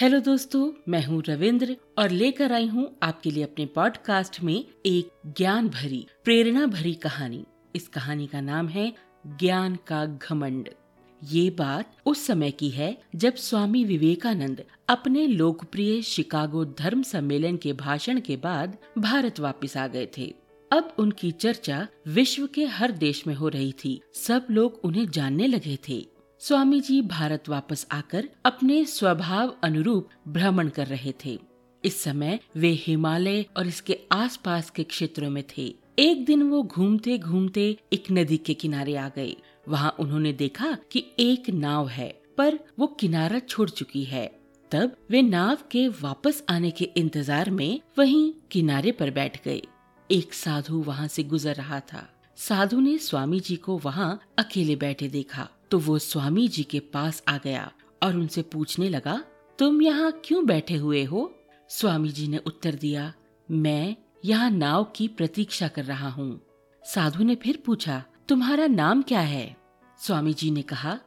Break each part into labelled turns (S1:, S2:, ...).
S1: Hello दोस्तों, मैं हूँ रविंद्र और लेकर आई हूँ आपके लिए अपने पॉडकास्ट में एक ज्ञान भरी प्रेरणा भरी कहानी। इस कहानी का नाम है ज्ञान का घमंड। ये बात उस समय की है जब स्वामी विवेकानंद अपने लोकप्रिय शिकागो धर्म सम्मेलन के भाषण के बाद भारत वापस आ गए थे। अब उनकी चर्चा विश्व के हर देश में हो रही थी। सब लोग उन्हें जानने लगे थे। स्वामी जी भारत वापस आकर अपने स्वभाव अनुरूप भ्रमण कर रहे थे। इस समय वे हिमालय और इसके आसपास के क्षेत्रों में थे। एक दिन वो घूमते घूमते एक नदी के किनारे आ गए। वहाँ उन्होंने देखा कि एक नाव है, पर वो किनारा छोड़ चुकी है। तब वे नाव के वापस आने के इंतज़ार में वहीं किनारे पर बैठ गए। एक साधु वहाँ से गुजर रहा था। साधु ने स्वामी जी को वहाँ अकेले बैठे देखा तो वो स्वामी जी के पास आ गया और उनसे पूछने लगा, तुम यहाँ क्यों बैठे हुए हो? स्वामी जी ने उत्तर दिया, मैं यहाँ नाव की प्रतीक्षा कर रहा हूँ। साधु ने फिर पूछा, तुम्हारा नाम क्या है? स्वामी जी ने कहा,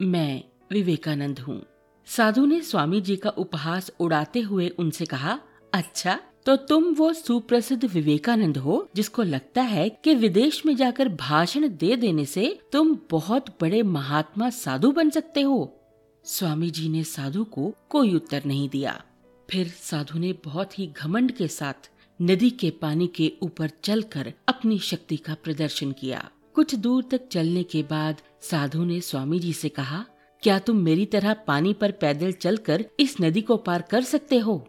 S1: मैं विवेकानंद हूँ। साधु ने स्वामी जी का उपहास उड़ाते हुए उनसे कहा अच्छा तो तुम वो सुप्रसिद्ध विवेकानंद हो, जिसको लगता है कि विदेश में जाकर भाषण दे देने से तुम बहुत बड़े महात्मा साधु बन सकते हो। स्वामी जी ने साधु को कोई उत्तर नहीं दिया। फिर साधु ने बहुत ही घमंड के साथ नदी के पानी के ऊपर चलकर अपनी शक्ति का प्रदर्शन किया। कुछ दूर तक चलने के बाद साधु ने स्वामी जी से कहा, क्या तुम मेरी तरह पानी पर पैदल चलकर इस नदी को पार कर सकते हो?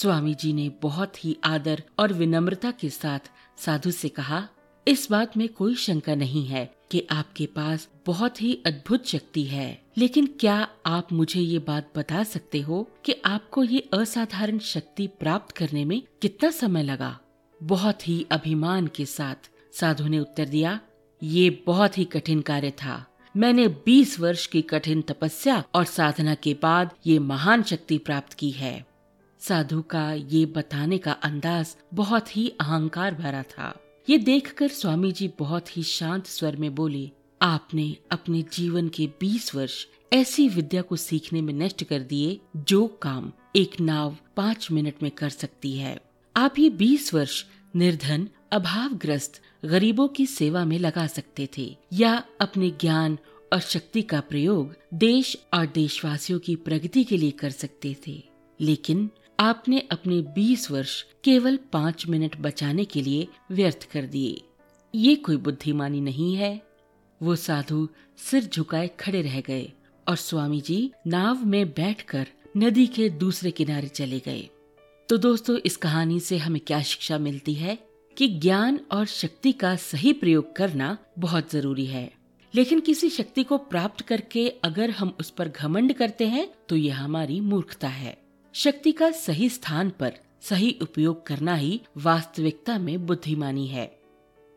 S1: स्वामी जी ने बहुत ही आदर और विनम्रता के साथ साधु से कहा, इस बात में कोई शंका नहीं है कि आपके पास बहुत ही अद्भुत शक्ति है। लेकिन क्या आप मुझे ये बात बता सकते हो कि आपको ये असाधारण शक्ति प्राप्त करने में कितना समय लगा? बहुत ही अभिमान के साथ साधु ने उत्तर दिया, ये बहुत ही कठिन कार्य था। मैंने 20 वर्ष की कठिन तपस्या और साधना के बाद ये महान शक्ति प्राप्त की है। साधु का ये बताने का अंदाज बहुत ही अहंकार भरा था। ये देखकर स्वामी जी बहुत ही शांत स्वर में बोले, आपने अपने जीवन के 20 वर्ष ऐसी विद्या को सीखने में नष्ट कर दिए जो काम एक नाव पाँच मिनट में कर सकती है। आप ये 20 वर्ष निर्धन, अभावग्रस्त, गरीबों की सेवा में लगा सकते थे या अपने ज्ञान और शक्ति का प्रयोग देश और देशवासियों की प्रगति के लिए कर सकते थे। लेकिन आपने अपने 20 वर्ष केवल पाँच मिनट बचाने के लिए व्यर्थ कर दिए। ये कोई बुद्धिमानी नहीं है। वो साधु सिर झुकाए खड़े रह गए और स्वामी जी नाव में बैठकर नदी के दूसरे किनारे चले गए। तो दोस्तों, इस कहानी से हमें क्या शिक्षा मिलती है कि ज्ञान और शक्ति का सही प्रयोग करना बहुत ज़रूरी है। लेकिन किसी शक्ति को प्राप्त करके अगर हम उस पर घमंड करते हैं तो यह हमारी मूर्खता है। शक्ति का सही स्थान पर सही उपयोग करना ही वास्तविकता में बुद्धिमानी है।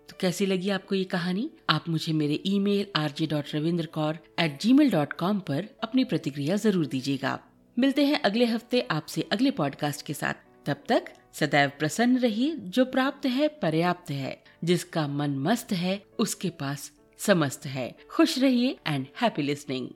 S1: तो कैसी लगी आपको ये कहानी? आप मुझे मेरे email R J dot Ravinder Kaur at Gmail dot com पर अपनी प्रतिक्रिया ज़रूर दीजिएगा। मिलते हैं अगले हफ़्ते आपसे अगले पॉडकास्ट के साथ। तब तक सदैव प्रसन्न रहिए, जो प्राप्त है, पर्याप्त है। जिसका मन मस्त है, उसके पास समस्त है। खुश रहिए एंड हैप्पी लिसनिंग